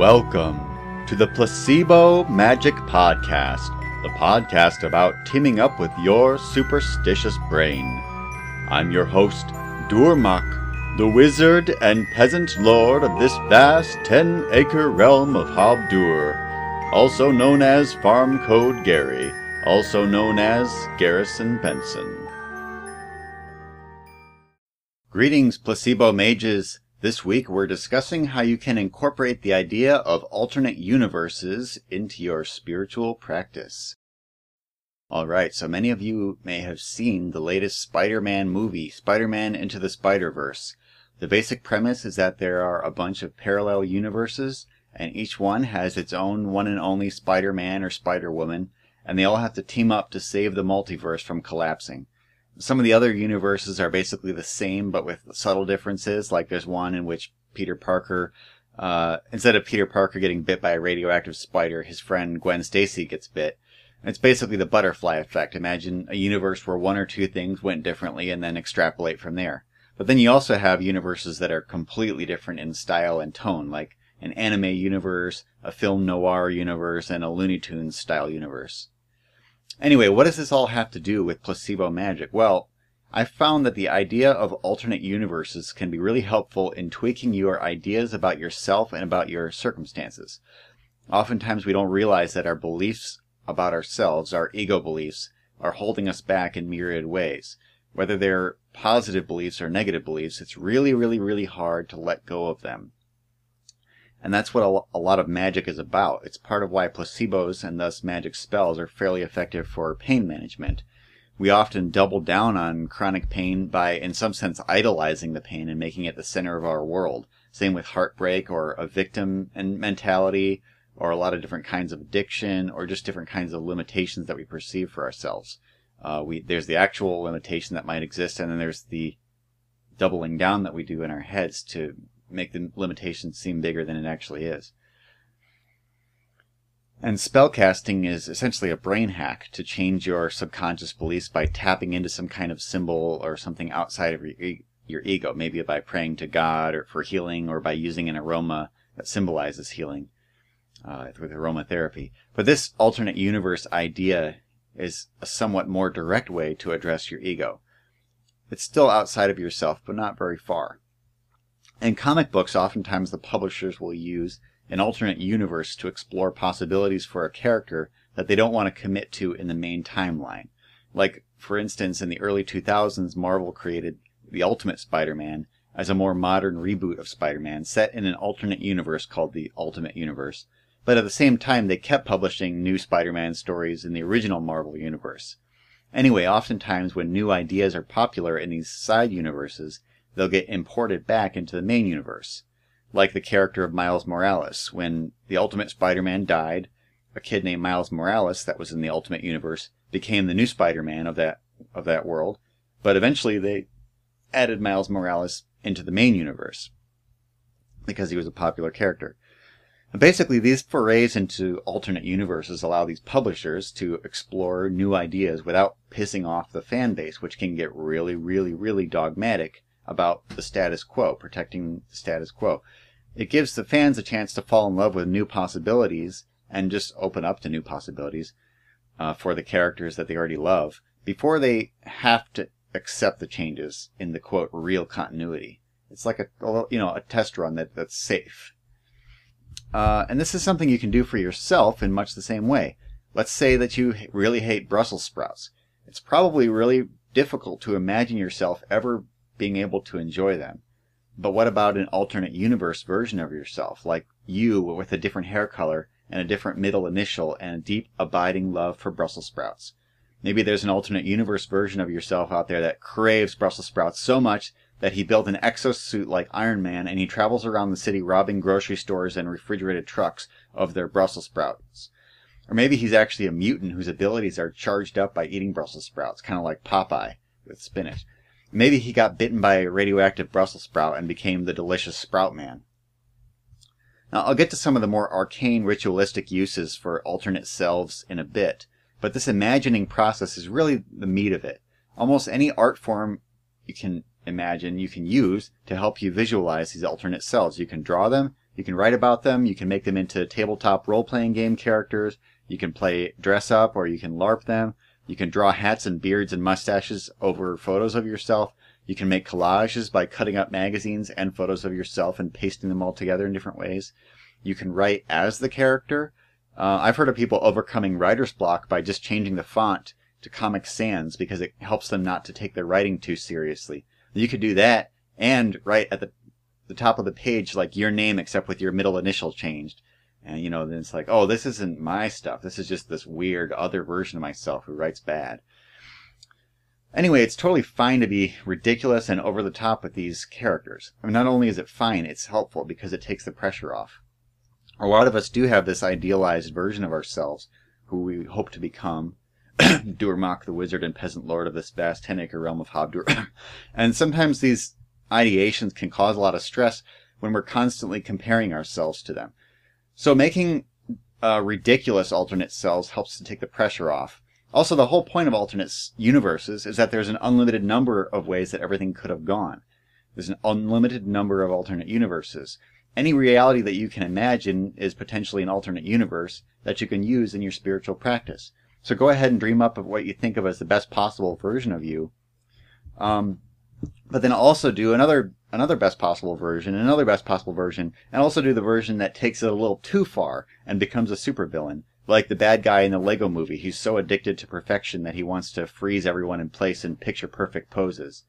Welcome to the Placebo Magic Podcast, the podcast about teaming up with your superstitious brain. I'm your host, Durmak, the wizard and peasant lord of this vast 10 acre realm of Habdur, also known as Farm Code Gary, also known as Garrison Benson. Greetings, placebo mages. This week we're discussing how you can incorporate the idea of alternate universes into your spiritual practice. Alright, so many of you may have seen the latest Spider-Man movie, Spider-Man Into the Spider-Verse. The basic premise is that there are a bunch of parallel universes, and each one has its own one and only Spider-Man or Spider-Woman, and they all have to team up to save the multiverse from collapsing some of the other universes are basically the same, but with subtle differences. Like there's one in which Peter Parker, uh, instead of Peter Parker getting bit by a radioactive spider, his friend Gwen Stacy gets bit. And it's basically the butterfly effect. Imagine a universe where one or two things went differently and then extrapolate from there. But then you also have universes that are completely different in style and tone, like an anime universe, a film noir universe, and a Looney Tunes style universe. Anyway, what does this all have to do with placebo magic? Well, I found that the idea of alternate universes can be really helpful in tweaking your ideas about yourself and about your circumstances. Oftentimes we don't realize that our beliefs about ourselves, our ego beliefs, are holding us back in myriad ways. Whether they're positive beliefs or negative beliefs, it's really, really, really hard to let go of them. And that's what a lot of magic is about. It's part of why placebos and thus magic spells are fairly effective for pain management. We often double down on chronic pain by, in some sense, idolizing the pain and making it the center of our world. Same with heartbreak or a victim mentality or a lot of different kinds of addiction or just different kinds of limitations that we perceive for ourselves. Uh, we, there's the actual limitation that might exist and then there's the doubling down that we do in our heads to make the limitation seem bigger than it actually is. And spellcasting is essentially a brain hack to change your subconscious beliefs by tapping into some kind of symbol or something outside of your, your ego, maybe by praying to God or for healing or by using an aroma that symbolizes healing uh, with aromatherapy. But this alternate universe idea is a somewhat more direct way to address your ego. It's still outside of yourself, but not very far. In comic books, oftentimes the publishers will use an alternate universe to explore possibilities for a character that they don't want to commit to in the main timeline. Like, for instance, in the early 2000s, Marvel created The Ultimate Spider Man as a more modern reboot of Spider Man set in an alternate universe called the Ultimate Universe. But at the same time, they kept publishing new Spider Man stories in the original Marvel universe. Anyway, oftentimes when new ideas are popular in these side universes, they'll get imported back into the main universe. Like the character of Miles Morales. When the Ultimate Spider Man died, a kid named Miles Morales that was in the Ultimate Universe became the new Spider Man of that of that world. But eventually they added Miles Morales into the main universe because he was a popular character. And basically, these forays into alternate universes allow these publishers to explore new ideas without pissing off the fan base, which can get really, really, really dogmatic about the status quo, protecting the status quo. It gives the fans a chance to fall in love with new possibilities and just open up to new possibilities uh, for the characters that they already love before they have to accept the changes in the quote real continuity. It's like a, you know a test run that, that's safe. Uh, and this is something you can do for yourself in much the same way. Let's say that you really hate Brussels sprouts. It's probably really difficult to imagine yourself ever being able to enjoy them. But what about an alternate universe version of yourself, like you with a different hair color and a different middle initial and a deep, abiding love for Brussels sprouts? Maybe there's an alternate universe version of yourself out there that craves Brussels sprouts so much that he built an exosuit like Iron Man and he travels around the city robbing grocery stores and refrigerated trucks of their Brussels sprouts. Or maybe he's actually a mutant whose abilities are charged up by eating Brussels sprouts, kind of like Popeye with spinach. Maybe he got bitten by a radioactive Brussels sprout and became the delicious Sprout Man. Now, I'll get to some of the more arcane ritualistic uses for alternate selves in a bit, but this imagining process is really the meat of it. Almost any art form you can imagine you can use to help you visualize these alternate selves. You can draw them, You can write about them. You can make them into tabletop role playing game characters. You can play dress up or you can LARP them. You can draw hats and beards and mustaches over photos of yourself. You can make collages by cutting up magazines and photos of yourself and pasting them all together in different ways. You can write as the character. Uh, I've heard of people overcoming writer's block by just changing the font to Comic Sans because it helps them not to take their writing too seriously. You could do that and write at the the top of the page like your name except with your middle initial changed. And you know, then it's like, oh, this isn't my stuff. This is just this weird other version of myself who writes bad. Anyway, it's totally fine to be ridiculous and over the top with these characters. I mean, not only is it fine, it's helpful because it takes the pressure off. A lot of us do have this idealized version of ourselves who we hope to become. Durmok, the wizard and peasant lord of this vast 10 acre realm of Habdur. and sometimes these ideations can cause a lot of stress when we're constantly comparing ourselves to them. So making uh, ridiculous alternate cells helps to take the pressure off. Also, the whole point of alternate universes is that there's an unlimited number of ways that everything could have gone. There's an unlimited number of alternate universes. Any reality that you can imagine is potentially an alternate universe that you can use in your spiritual practice. So go ahead and dream up of what you think of as the best possible version of you. Um, but then also do another another best possible version, another best possible version, and also do the version that takes it a little too far and becomes a supervillain, like the bad guy in the Lego movie He's so addicted to perfection that he wants to freeze everyone in place in picture perfect poses.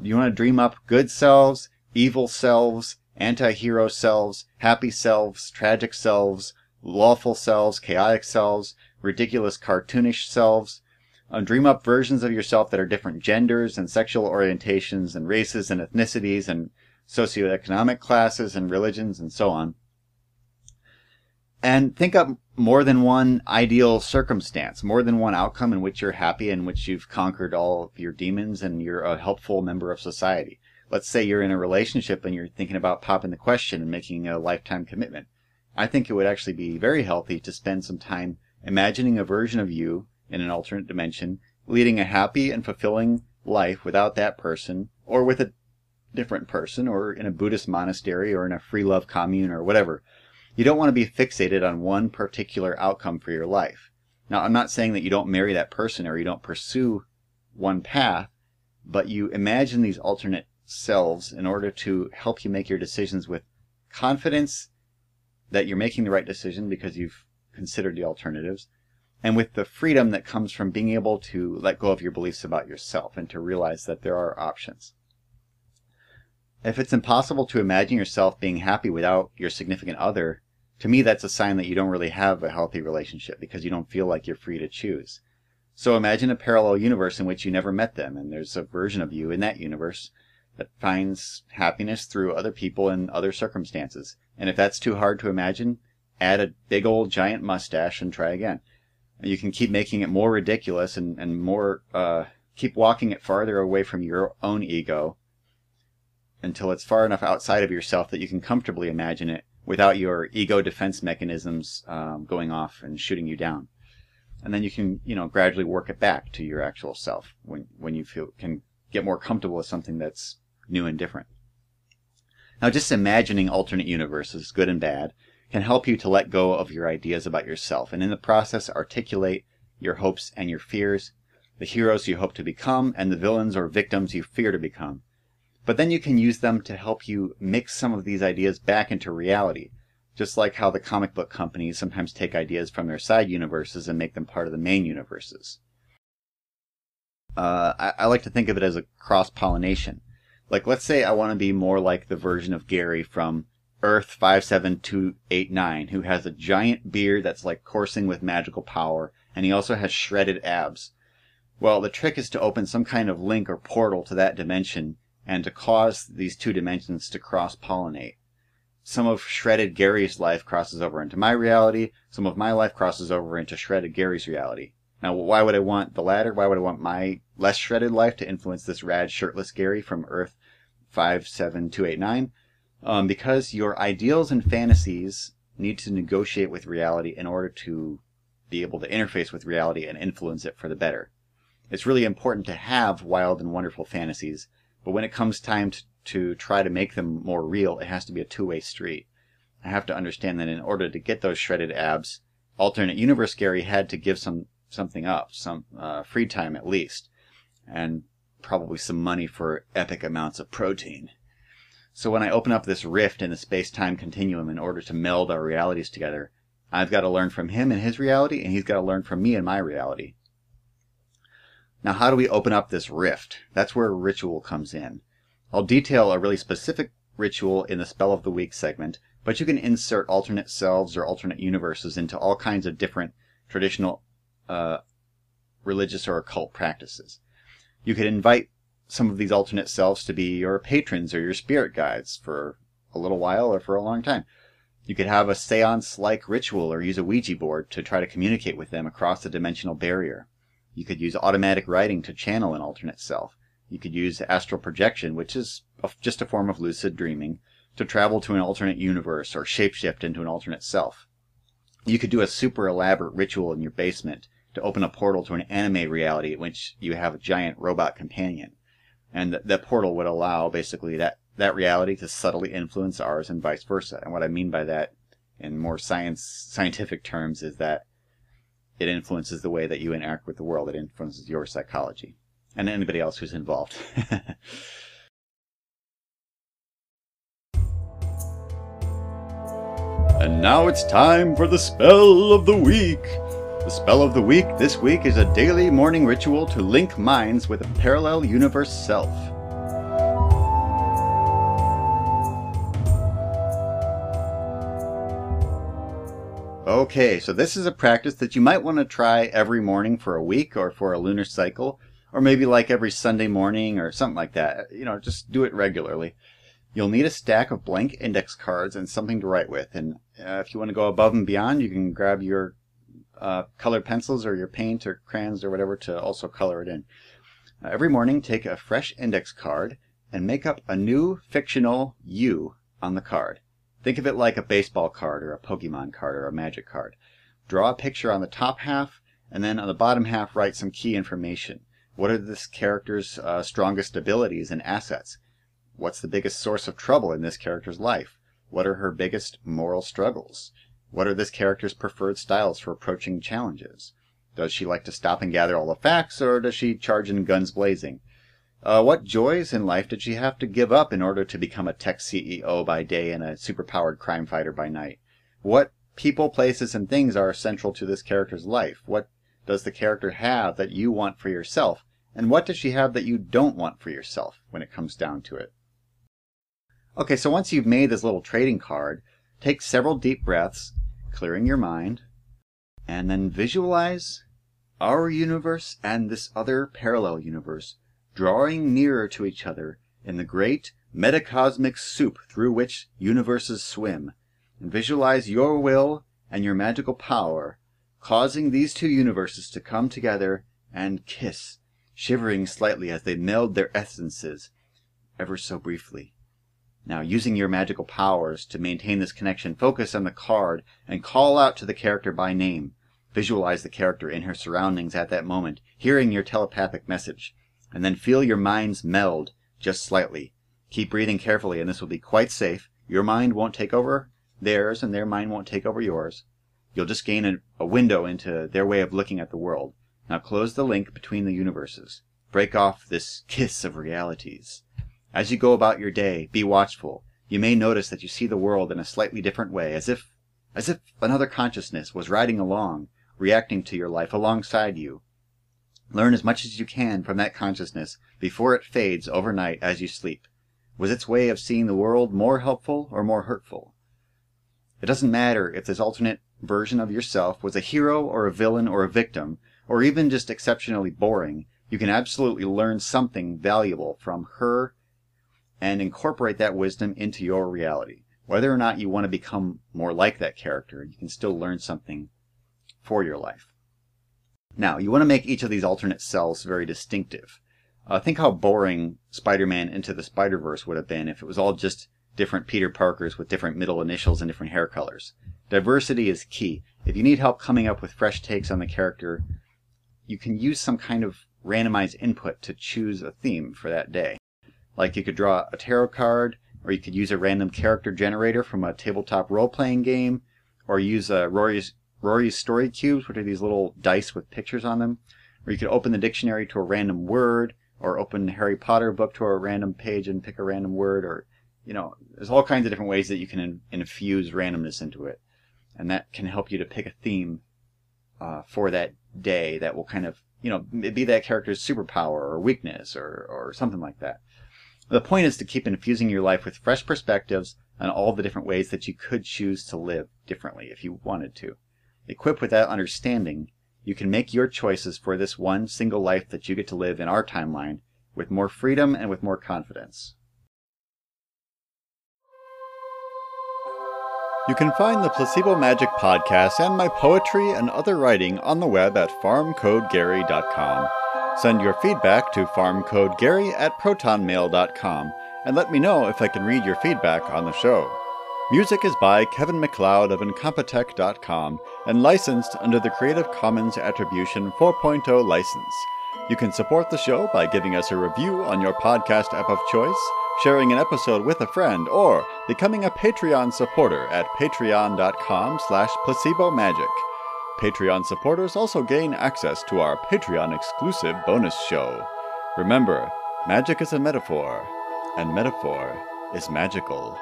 You want to dream up good selves, evil selves, anti-hero selves, happy selves, tragic selves, lawful selves, chaotic selves, ridiculous cartoonish selves, uh, dream up versions of yourself that are different genders and sexual orientations and races and ethnicities and socioeconomic classes and religions and so on. And think up more than one ideal circumstance, more than one outcome in which you're happy, in which you've conquered all of your demons and you're a helpful member of society. Let's say you're in a relationship and you're thinking about popping the question and making a lifetime commitment. I think it would actually be very healthy to spend some time imagining a version of you in an alternate dimension, leading a happy and fulfilling life without that person, or with a different person, or in a Buddhist monastery, or in a free love commune, or whatever. You don't want to be fixated on one particular outcome for your life. Now, I'm not saying that you don't marry that person or you don't pursue one path, but you imagine these alternate selves in order to help you make your decisions with confidence that you're making the right decision because you've considered the alternatives, and with the freedom that comes from being able to let go of your beliefs about yourself and to realize that there are options. If it's impossible to imagine yourself being happy without your significant other, to me that's a sign that you don't really have a healthy relationship because you don't feel like you're free to choose. So imagine a parallel universe in which you never met them and there's a version of you in that universe that finds happiness through other people and other circumstances. And if that's too hard to imagine, add a big old giant mustache and try again you can keep making it more ridiculous and, and more uh, keep walking it farther away from your own ego until it's far enough outside of yourself that you can comfortably imagine it without your ego defense mechanisms um, going off and shooting you down. And then you can you know gradually work it back to your actual self when when you feel can get more comfortable with something that's new and different. Now just imagining alternate universes good and bad can help you to let go of your ideas about yourself and in the process articulate your hopes and your fears, the heroes you hope to become, and the villains or victims you fear to become. But then you can use them to help you mix some of these ideas back into reality, just like how the comic book companies sometimes take ideas from their side universes and make them part of the main universes. Uh, I, I like to think of it as a cross pollination. Like, let's say I want to be more like the version of Gary from Earth 57289, who has a giant beard that's like coursing with magical power, and he also has shredded abs. Well, the trick is to open some kind of link or portal to that dimension and to cause these two dimensions to cross pollinate. Some of shredded Gary's life crosses over into my reality, some of my life crosses over into shredded Gary's reality. Now, why would I want the latter? Why would I want my less shredded life to influence this rad shirtless Gary from Earth 57289? Um, because your ideals and fantasies need to negotiate with reality in order to be able to interface with reality and influence it for the better. It's really important to have wild and wonderful fantasies, but when it comes time to, to try to make them more real, it has to be a two-way street. I have to understand that in order to get those shredded abs, alternate universe Gary had to give some something up, some uh, free time at least, and probably some money for epic amounts of protein. So when I open up this rift in the space-time continuum in order to meld our realities together, I've got to learn from him and his reality, and he's got to learn from me and my reality. Now, how do we open up this rift? That's where ritual comes in. I'll detail a really specific ritual in the Spell of the Week segment, but you can insert alternate selves or alternate universes into all kinds of different traditional uh, religious or occult practices. You could invite some of these alternate selves to be your patrons or your spirit guides for a little while or for a long time. You could have a seance like ritual or use a Ouija board to try to communicate with them across the dimensional barrier. You could use automatic writing to channel an alternate self. You could use astral projection, which is just a form of lucid dreaming, to travel to an alternate universe or shapeshift into an alternate self. You could do a super elaborate ritual in your basement to open a portal to an anime reality in which you have a giant robot companion. And th- that portal would allow basically that, that reality to subtly influence ours and vice versa. And what I mean by that in more science scientific terms is that it influences the way that you interact with the world. It influences your psychology and anybody else who's involved. and now it's time for the spell of the week. The spell of the week this week is a daily morning ritual to link minds with a parallel universe self. Okay, so this is a practice that you might want to try every morning for a week or for a lunar cycle, or maybe like every Sunday morning or something like that. You know, just do it regularly. You'll need a stack of blank index cards and something to write with. And uh, if you want to go above and beyond, you can grab your uh, colored pencils or your paint or crayons or whatever to also color it in. Uh, every morning, take a fresh index card and make up a new fictional you on the card. Think of it like a baseball card or a Pokemon card or a magic card. Draw a picture on the top half, and then on the bottom half, write some key information. What are this character's uh, strongest abilities and assets? What's the biggest source of trouble in this character's life? What are her biggest moral struggles? What are this character's preferred styles for approaching challenges? Does she like to stop and gather all the facts, or does she charge in guns blazing? Uh, what joys in life did she have to give up in order to become a tech CEO by day and a superpowered crime fighter by night? What people, places, and things are central to this character's life? What does the character have that you want for yourself? And what does she have that you don't want for yourself when it comes down to it? Okay, so once you've made this little trading card, take several deep breaths, clearing your mind, and then visualize our universe and this other parallel universe drawing nearer to each other in the great metacosmic soup through which universes swim, and visualize your will and your magical power causing these two universes to come together and kiss, shivering slightly as they meld their essences ever so briefly. Now, using your magical powers to maintain this connection, focus on the card and call out to the character by name. Visualize the character in her surroundings at that moment, hearing your telepathic message and then feel your minds meld just slightly. Keep breathing carefully, and this will be quite safe. Your mind won't take over theirs, and their mind won't take over yours. You'll just gain a, a window into their way of looking at the world. Now close the link between the universes. Break off this kiss of realities. As you go about your day, be watchful. You may notice that you see the world in a slightly different way, as if as if another consciousness was riding along, reacting to your life alongside you. Learn as much as you can from that consciousness before it fades overnight as you sleep. Was its way of seeing the world more helpful or more hurtful? It doesn't matter if this alternate version of yourself was a hero or a villain or a victim, or even just exceptionally boring. You can absolutely learn something valuable from her and incorporate that wisdom into your reality. Whether or not you want to become more like that character, you can still learn something for your life. Now, you want to make each of these alternate selves very distinctive. Uh, think how boring Spider-Man Into the Spider-Verse would have been if it was all just different Peter Parkers with different middle initials and different hair colors. Diversity is key. If you need help coming up with fresh takes on the character, you can use some kind of randomized input to choose a theme for that day. Like you could draw a tarot card or you could use a random character generator from a tabletop role playing game, or use uh, Rory's, Rory's story cubes, which are these little dice with pictures on them. Or you could open the dictionary to a random word, or open the Harry Potter book to a random page and pick a random word, or, you know, there's all kinds of different ways that you can in, infuse randomness into it. And that can help you to pick a theme uh, for that day that will kind of, you know, be that character's superpower or weakness or, or something like that. The point is to keep infusing your life with fresh perspectives on all the different ways that you could choose to live differently if you wanted to. Equipped with that understanding, you can make your choices for this one single life that you get to live in our timeline with more freedom and with more confidence. You can find the Placebo Magic podcast and my poetry and other writing on the web at farmcodegary.com. Send your feedback to farmcodegary at protonmail.com and let me know if I can read your feedback on the show. Music is by Kevin MacLeod of Incompetech.com and licensed under the Creative Commons Attribution 4.0 license. You can support the show by giving us a review on your podcast app of choice, sharing an episode with a friend, or becoming a Patreon supporter at patreon.com slash placebomagic. Patreon supporters also gain access to our Patreon exclusive bonus show. Remember, magic is a metaphor, and metaphor is magical.